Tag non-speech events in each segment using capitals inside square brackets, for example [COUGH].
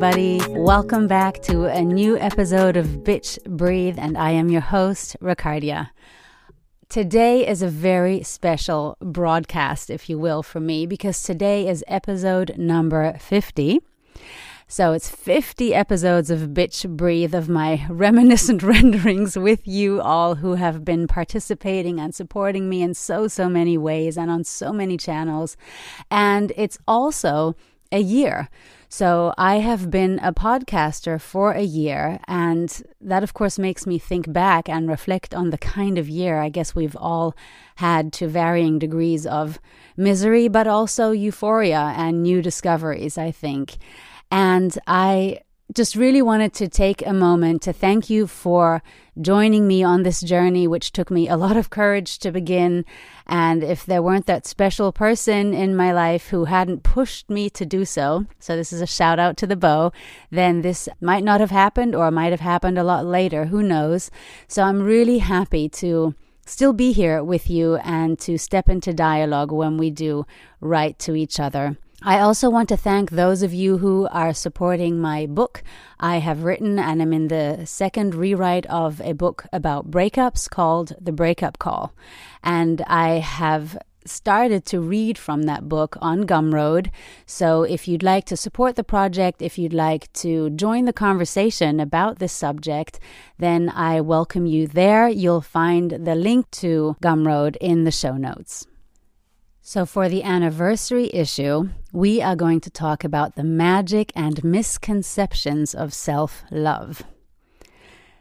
everybody. Welcome back to a new episode of Bitch Breathe, and I am your host, Ricardia. Today is a very special broadcast, if you will, for me, because today is episode number 50. So it's 50 episodes of Bitch Breathe of my [LAUGHS] reminiscent renderings with you all who have been participating and supporting me in so, so many ways and on so many channels. And it's also a year. So I have been a podcaster for a year, and that, of course, makes me think back and reflect on the kind of year I guess we've all had to varying degrees of misery, but also euphoria and new discoveries, I think. And I just really wanted to take a moment to thank you for joining me on this journey, which took me a lot of courage to begin. And if there weren't that special person in my life who hadn't pushed me to do so, so this is a shout out to the beau, then this might not have happened or might have happened a lot later. Who knows? So I'm really happy to still be here with you and to step into dialogue when we do write to each other. I also want to thank those of you who are supporting my book. I have written and am in the second rewrite of a book about breakups called The Breakup Call. And I have started to read from that book on Gumroad. So if you'd like to support the project, if you'd like to join the conversation about this subject, then I welcome you there. You'll find the link to Gumroad in the show notes. So, for the anniversary issue, we are going to talk about the magic and misconceptions of self love.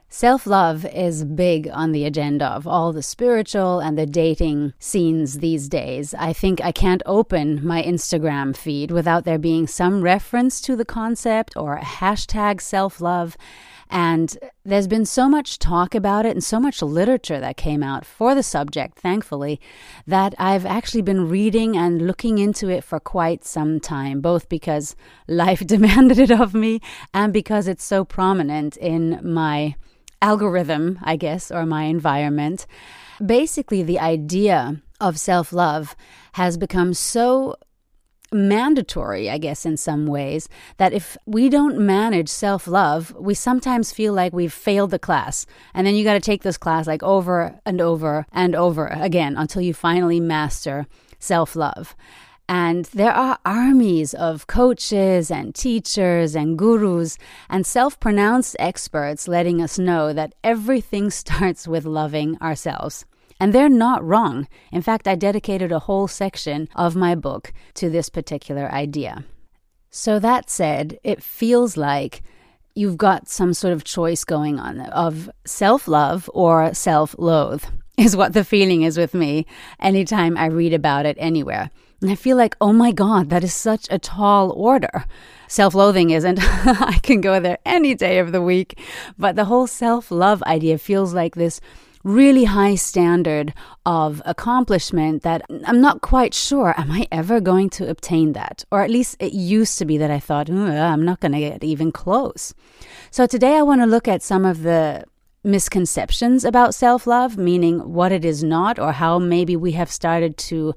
Self love is big on the agenda of all the spiritual and the dating scenes these days. I think I can't open my Instagram feed without there being some reference to the concept or a hashtag self love. And there's been so much talk about it and so much literature that came out for the subject, thankfully, that I've actually been reading and looking into it for quite some time, both because life [LAUGHS] demanded it of me and because it's so prominent in my algorithm, I guess, or my environment. Basically, the idea of self love has become so mandatory, I guess, in some ways, that if we don't manage self love, we sometimes feel like we've failed the class. And then you got to take this class like over and over and over again until you finally master self love. And there are armies of coaches and teachers and gurus and self pronounced experts letting us know that everything [LAUGHS] starts with loving ourselves. And they're not wrong. In fact, I dedicated a whole section of my book to this particular idea. So, that said, it feels like you've got some sort of choice going on of self love or self loathe, [LAUGHS] is what the feeling is with me anytime I read about it anywhere. And I feel like, oh my God, that is such a tall order. Self loathing isn't. [LAUGHS] I can go there any day of the week. But the whole self love idea feels like this really high standard of accomplishment that I'm not quite sure, am I ever going to obtain that? Or at least it used to be that I thought, uh, I'm not going to get even close. So today I want to look at some of the misconceptions about self love, meaning what it is not, or how maybe we have started to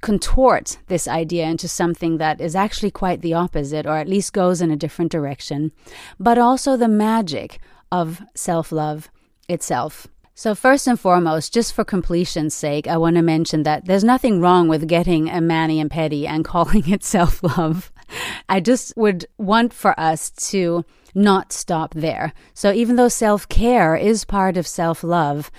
contort this idea into something that is actually quite the opposite, or at least goes in a different direction, but also the magic of self love itself. So, first and foremost, just for completion's sake, I want to mention that there's nothing wrong with getting a mani and pedi and [LAUGHS] calling it self love. I just would want for us to not stop there. So, even though self care is part of self love,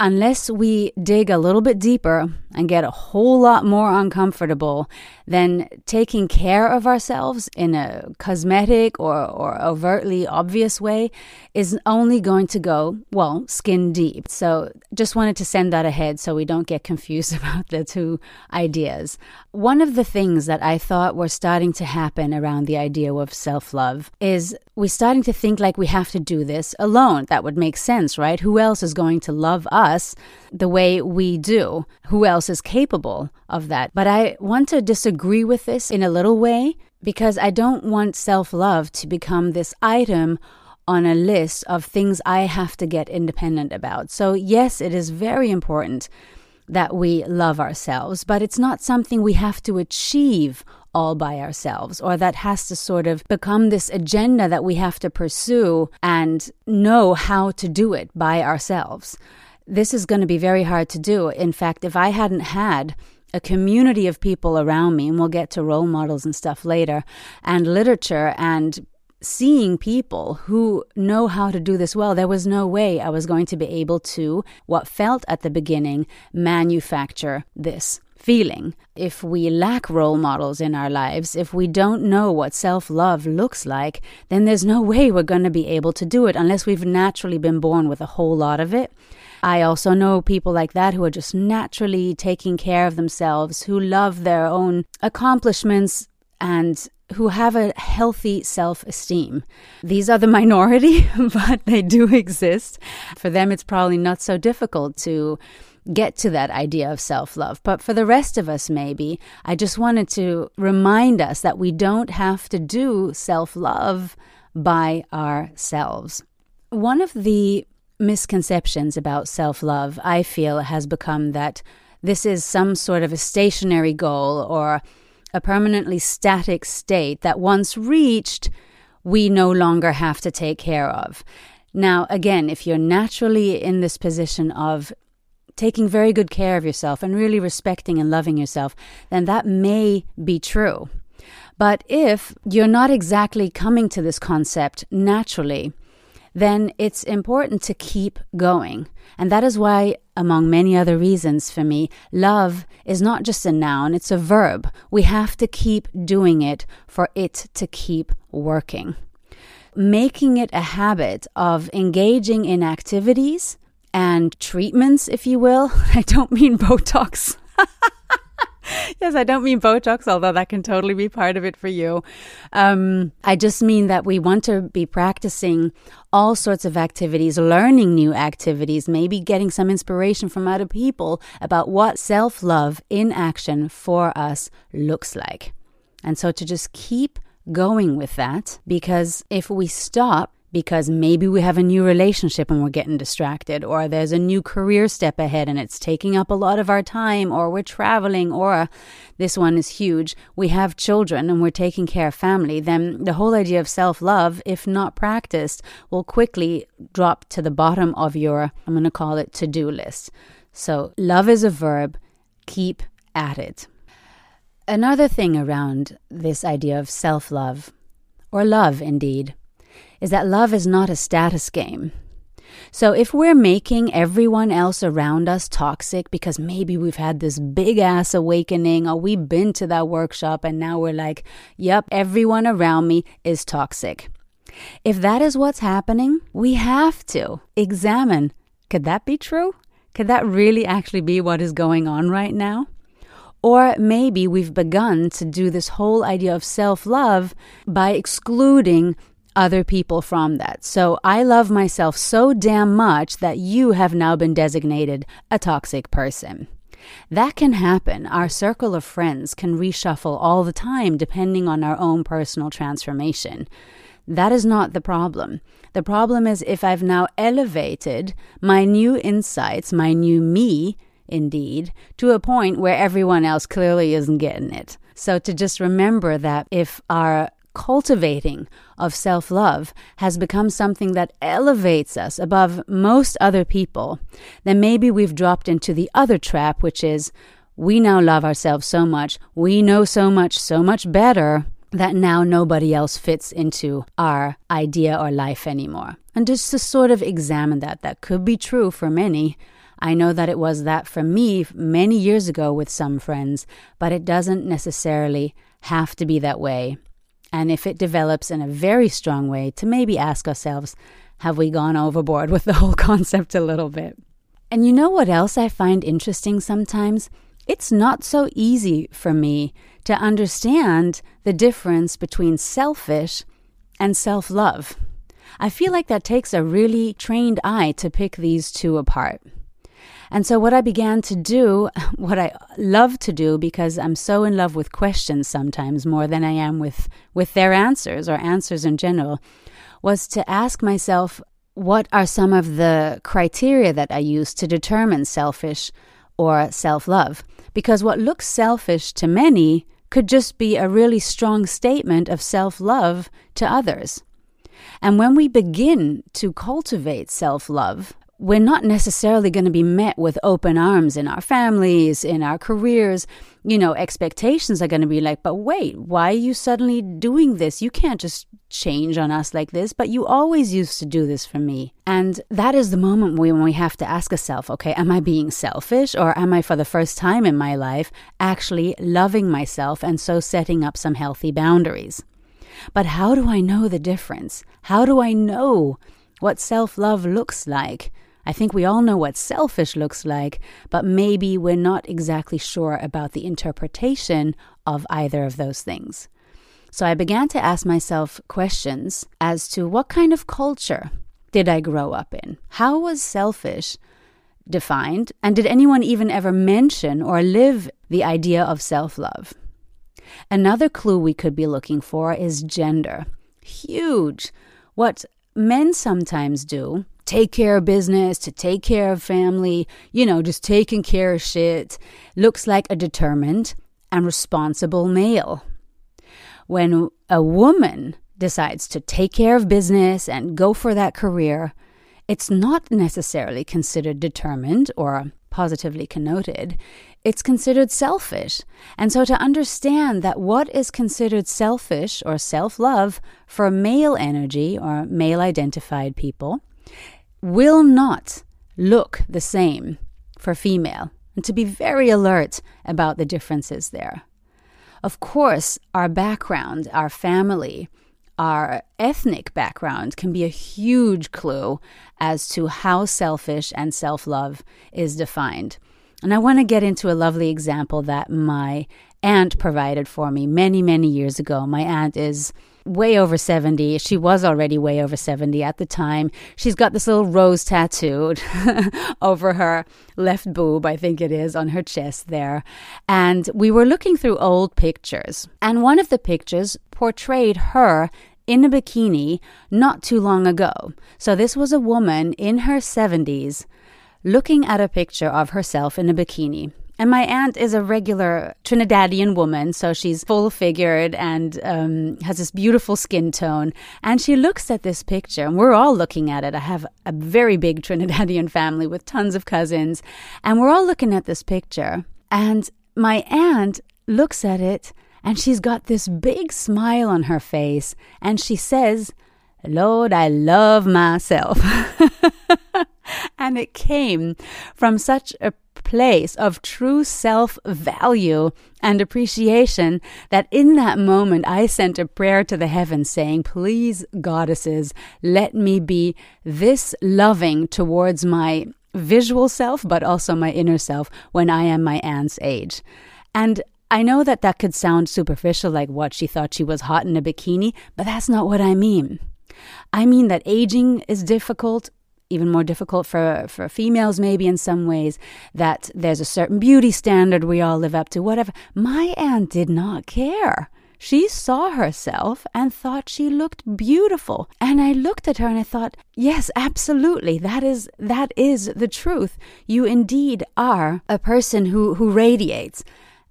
unless we dig a little bit deeper and get a whole lot more uncomfortable, then taking care of ourselves in a cosmetic or, or overtly obvious way is only going to go, well, skin deep. So just wanted to send that ahead so we don't get confused [LAUGHS] about the two ideas. One of the things that I thought were starting to happen around the idea of self love is we're starting to think like we have to do this alone. That would make sense, right? Who else is going to love us the way we do? Who else is capable of that? But I want to disagree with this in a little way because I don't want self love to become this item on a list of things I have to get independent about. So, yes, it is very important that we love ourselves, but it's not something we have to achieve all by ourselves, or that has to sort of become this agenda that we have to pursue and know how to do it by ourselves. This is going to be very hard to do. In fact, if I hadn't had a community of people around me, and we'll get to role models and stuff later, and literature and seeing people who know how to do this well, there was no way I was going to be able to, what felt at the beginning, manufacture this feeling. If we lack role models in our lives, if we don't know what self love looks like, then there's no way we're going to be able to do it unless we've naturally been born with a whole lot of it. I also know people like that who are just naturally taking care of themselves, who love their own accomplishments and who have a healthy self esteem. These are the minority, [LAUGHS] but they do [LAUGHS] exist. For them, it's probably not so difficult to get to that idea of self love. But for the rest of us, maybe, I just wanted to remind us that we don't have to do self love by ourselves. One of the misconceptions about self love, I feel, has become that this is some sort of a stationary goal or a permanently static state that once reached, we no longer have to take care of. Now, again, if you're naturally in this position of taking very good care of yourself and really respecting and loving yourself, then that may be true. But if you're not exactly coming to this concept naturally, then it's important to keep going. And that is why, among many other reasons for me, love is not just a noun, it's a verb. We have to keep doing it for it to keep working. Making it a habit of engaging in activities and treatments, if you will. [LAUGHS] I don't mean Botox. [LAUGHS] yes, I don't mean Botox, although that can totally be part of it for you. Um, I just mean that we want to be practicing all sorts of activities, learning new activities, maybe getting some inspiration from other people about what self love in action for us looks like. And so to just keep going with that, because if we stop, because maybe we have a new relationship and we're getting distracted, or there's a new career step ahead and it's taking up a lot of our time, or we're traveling, or this one is huge, we have children and we're taking care of family, then the whole idea of self love, if not practiced, will quickly drop to the bottom of your, I'm going to call it to do list. So, love is a verb, keep at it. Another thing around this idea of self love, or love indeed, is that love is not a status game. So if we're making everyone else around us toxic because maybe we've had this big ass awakening or we've been to that workshop and now we're like, yep, everyone around me is toxic. If that is what's happening, we have to examine could that be true? Could that really actually be what is going on right now? Or maybe we've begun to do this whole idea of self love by excluding other people from that. So I love myself so damn much that you have now been designated a toxic person. That can happen. Our circle of friends can reshuffle all the time depending on our own personal transformation. That is not the problem. The problem is if I've now elevated my new insights, my new me, indeed, to a point where everyone else clearly isn't getting it. So to just remember that if our cultivating of self love has become something that elevates us above most other people, then maybe we've dropped into the other trap, which is we now love ourselves so much, we know so much, so much better that now nobody else fits into our idea or life anymore. And just to sort of examine that, that could be true for many. I know that it was that for me many years ago with some friends, but it doesn't necessarily have to be that way and if it develops in a very strong way, to maybe ask ourselves, have we gone overboard with the [LAUGHS] whole concept a little bit? And you know what else I find interesting sometimes? It's not so easy for me to understand the difference between selfish and self love. I feel like that takes a really trained eye to pick these two apart. And so, what I began to do, [LAUGHS] what I love to do, because I'm so in love with questions sometimes more than I am with, with their answers or answers in general, was to ask myself what are some of the criteria that I use to determine selfish or self love? Because what looks selfish to many could just be a really strong statement of self love to others. And when we begin to cultivate self love, we're not necessarily going to be met with open arms in our families, in our careers. You know, expectations are going to be like, but wait, why are you suddenly doing this? You can't just change on us like this, but you always used to do this for me. And that is the moment when we have to ask ourselves, okay, am I being selfish or am I for the first time in my life actually loving myself and so setting up some healthy boundaries? But how do I know the difference? How do I know what self love looks like? I think we all know what selfish looks like, but maybe we're not exactly sure about the interpretation of either of those things. So I began to ask myself questions as to what kind of culture did I grow up in? How was selfish defined? And did anyone even ever mention or live the idea of self love? Another clue we could be looking for is gender. Huge. What men sometimes do take care of business, to take care of family, you know, just taking care of shit, looks like a determined and responsible male. When a woman decides to take care of business and go for that career, it's not necessarily considered determined or positively connoted, it's considered selfish. And so to understand that what is considered selfish or self love for male energy or male identified people will not look the same for female, and to be very alert about the differences there. Of course, our background, our family, our ethnic background can be a huge clue as to how selfish and self love is defined. And I want to get into a lovely example that my aunt provided for me many, many years ago. My aunt is way over 70. She was already way over 70 at the time. She's got this little rose tattooed [LAUGHS] over her left boob, I think it is, on her chest there. And we were looking through old pictures. And one of the pictures portrayed her in a bikini not too long ago. So this was a woman in her 70s looking at a picture of herself in a bikini. And my aunt is a regular Trinidadian woman, so she's full figured and um, has this beautiful skin tone. And she looks at this picture, and we're all looking at it. I have a very big [LAUGHS] Trinidadian family with tons of cousins, and we're all looking at this picture. And my aunt looks at it, and she's got this big smile on her face, and she says, Lord, I love myself. [LAUGHS] and it came from such a place of true self value and appreciation that in that moment I sent a prayer to the heavens saying, Please, goddesses, let me be this loving towards my visual self, but also my inner self when I am my aunt's age. And I know that that could sound superficial, like what she thought she was hot in a bikini, but that's not what I mean. I mean that aging is difficult, even more difficult for, for females, maybe in some ways, that there's a certain beauty standard we all live up to, whatever. My aunt did not care. She saw herself and thought she looked beautiful. And I looked at her and I thought, yes, absolutely. That is that is the truth. You indeed are a person who, who radiates.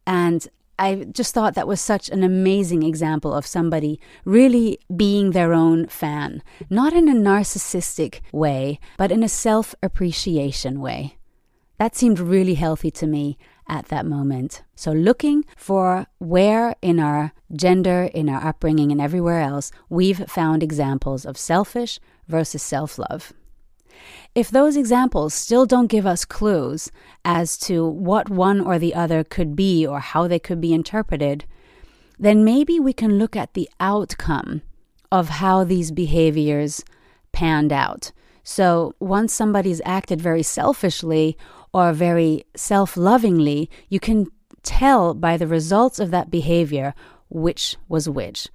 And I just thought that was such an amazing example of somebody really being their own fan, not in a narcissistic way, but in a self appreciation way. That seemed really healthy to me at that moment. So, looking for where in our gender, in our upbringing, and everywhere else we've found examples of selfish versus self love. If those examples still don't give us clues as to what one or the other could be or how they could be interpreted, then maybe we can look at the outcome of how these behaviors panned out. So once somebody's acted very selfishly or very self lovingly, you can tell by the results of that behavior which was which.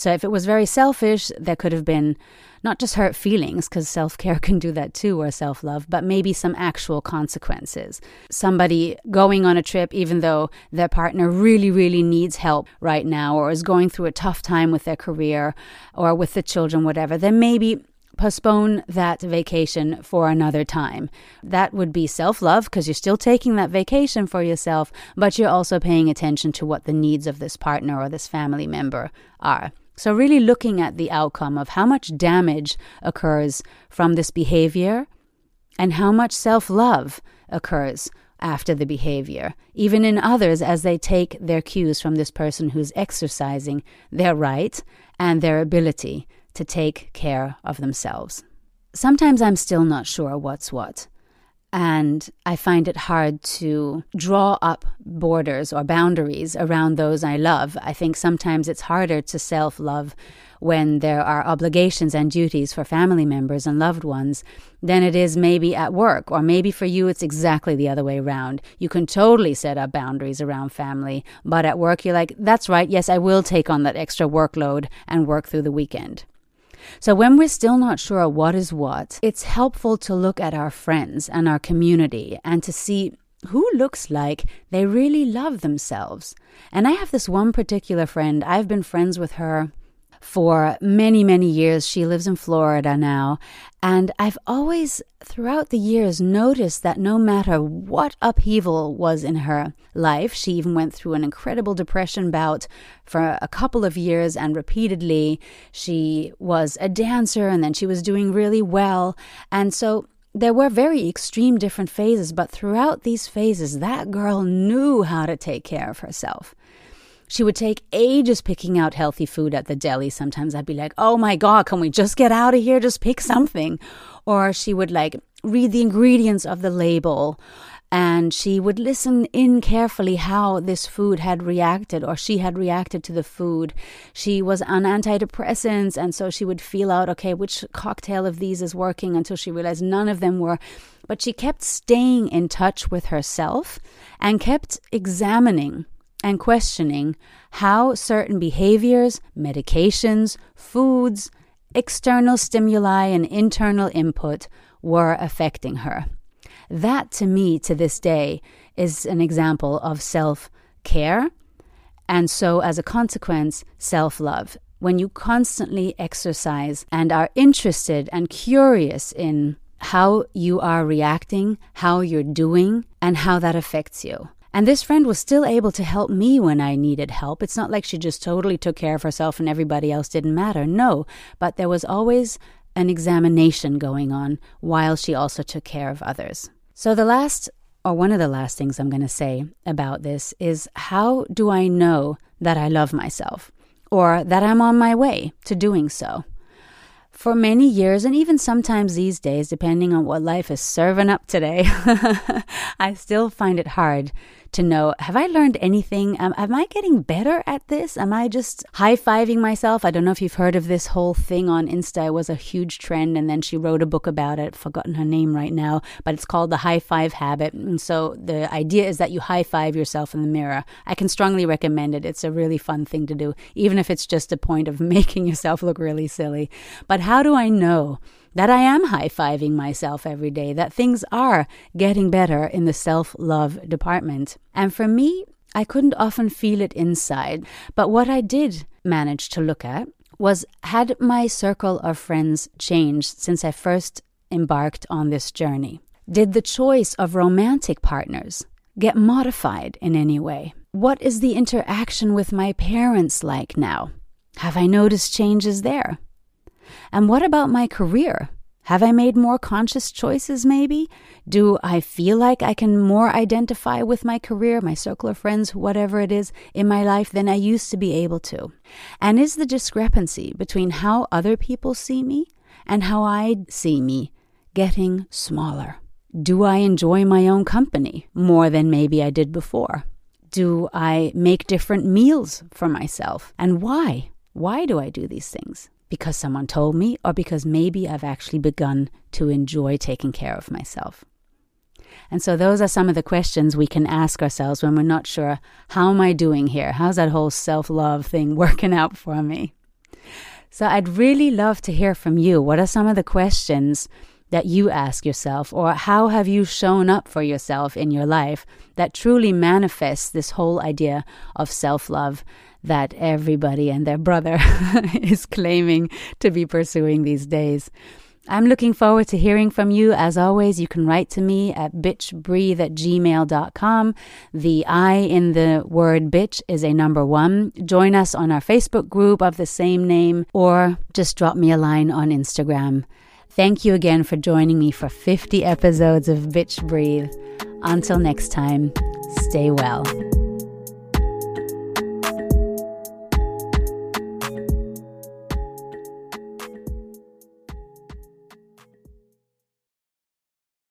So if it was very selfish, there could have been not just hurt feelings, because self care [LAUGHS] can do that too, or self love, but maybe some actual consequences. Somebody going on a trip, even though their partner really, really needs help right now, or is going through a tough time with their career or with the children, whatever, then maybe postpone that vacation for another time. That would be self love because you're still taking that vacation for yourself, but you're also paying attention to what the needs of this partner or this family member are. So, really looking at the outcome of how much damage occurs from this behavior and how much self love occurs after the behavior, even in others as they take their cues from this person who's exercising their right and their ability to take care of themselves. Sometimes I'm still not sure what's what. And I find it hard to draw up borders or boundaries around those I love. I think sometimes it's harder to self love when there are obligations and duties for family members and loved ones than it is maybe at work. Or maybe for you, it's exactly the other way around. You can totally set up boundaries around family, but at work, you're like, that's right, yes, I will take on that extra workload and work through the weekend. So, when we're still not sure what is what, it's helpful to look at our friends and our community and to see who looks like they really love themselves. And I have this one particular friend, I've been friends with her for many, many years. She lives in Florida now. And I've always, throughout the years, noticed that no matter what upheaval was in her life, she even went through an incredible depression bout for a couple of years and repeatedly. She was a dancer and then she was doing really well. And so there were very extreme different phases, but throughout these phases, that girl knew how to take care of herself. She would take ages picking out healthy food at the deli. Sometimes I'd be like, oh my God, can we just get out of here? Just pick something. Or she would like read the ingredients of the label and she would listen in carefully how this food had reacted or she had reacted to the food. She was on antidepressants, and so she would feel out, okay, which cocktail of these is working until she realized none of them were. But she kept staying in touch with herself and kept examining and questioning how certain behaviors, medications, foods, external stimuli, and internal input were affecting her. That, to me, to this day, is an example of self care, and so, as a consequence, self love. When you constantly exercise and are interested and curious in how you are reacting, how you're doing, and how that affects you. And this friend was still able to help me when I needed help. It's not like she just totally took care of herself and everybody else didn't matter. No, but there was always an examination going on while she also took care of others. So, the last, or one of the last things I'm going to say about this is how do I know that I love myself or that I'm on my way to doing so? for many years, and even sometimes these days, depending on what life is serving up today, [LAUGHS] I still find it hard to know have I learned anything? Um, am I getting better at this? Am I just high fiving myself? I don't know if you've heard of this whole thing on Insta. It was a huge trend, and then she wrote a book about it. Forgotten her name right now, but it's called The High Five Habit. And so the idea is that you high five yourself in the mirror. I can strongly recommend it. It's a really fun thing to do, even if it's just a point of [LAUGHS] making yourself look really silly. But how do I know? That I am high fiving myself every day, that things are getting better in the self love department. And for me, I couldn't often feel it inside, but what I did manage to look at was had my circle of friends changed since I first embarked on this journey? Did the choice of romantic partners get modified in any way? What is the interaction with my parents like now? Have I noticed changes there? And what about my career? Have I made more conscious choices, maybe? Do I feel like I can more identify with my career, my circle of friends, whatever it is in my life than I used to be able to? And is the discrepancy between how other people see me and how I see me getting smaller? Do I enjoy my own company more than maybe I did before? Do I make different meals for myself? And why? Why do I do these things? Because someone told me or because maybe I've actually begun to enjoy taking care of myself. And so, those are some of the questions we can ask ourselves when we're not sure how am I doing here? How's that whole self love thing [LAUGHS] working out for me? So, I'd really love to hear from you. What are some of the questions that you ask yourself, or how have you shown up for yourself in your life that truly manifests this whole idea of self love that everybody and their brother [LAUGHS] is claiming to be pursuing these days. I'm looking forward to hearing from you. As always, you can write to me at bitchbreathe at gmail.com. The I in the word bitch is a number one. Join us on our Facebook group of the same name or just drop me a line on Instagram. Thank you again for joining me for 50 episodes of Bitch Breathe. Until next time, stay well.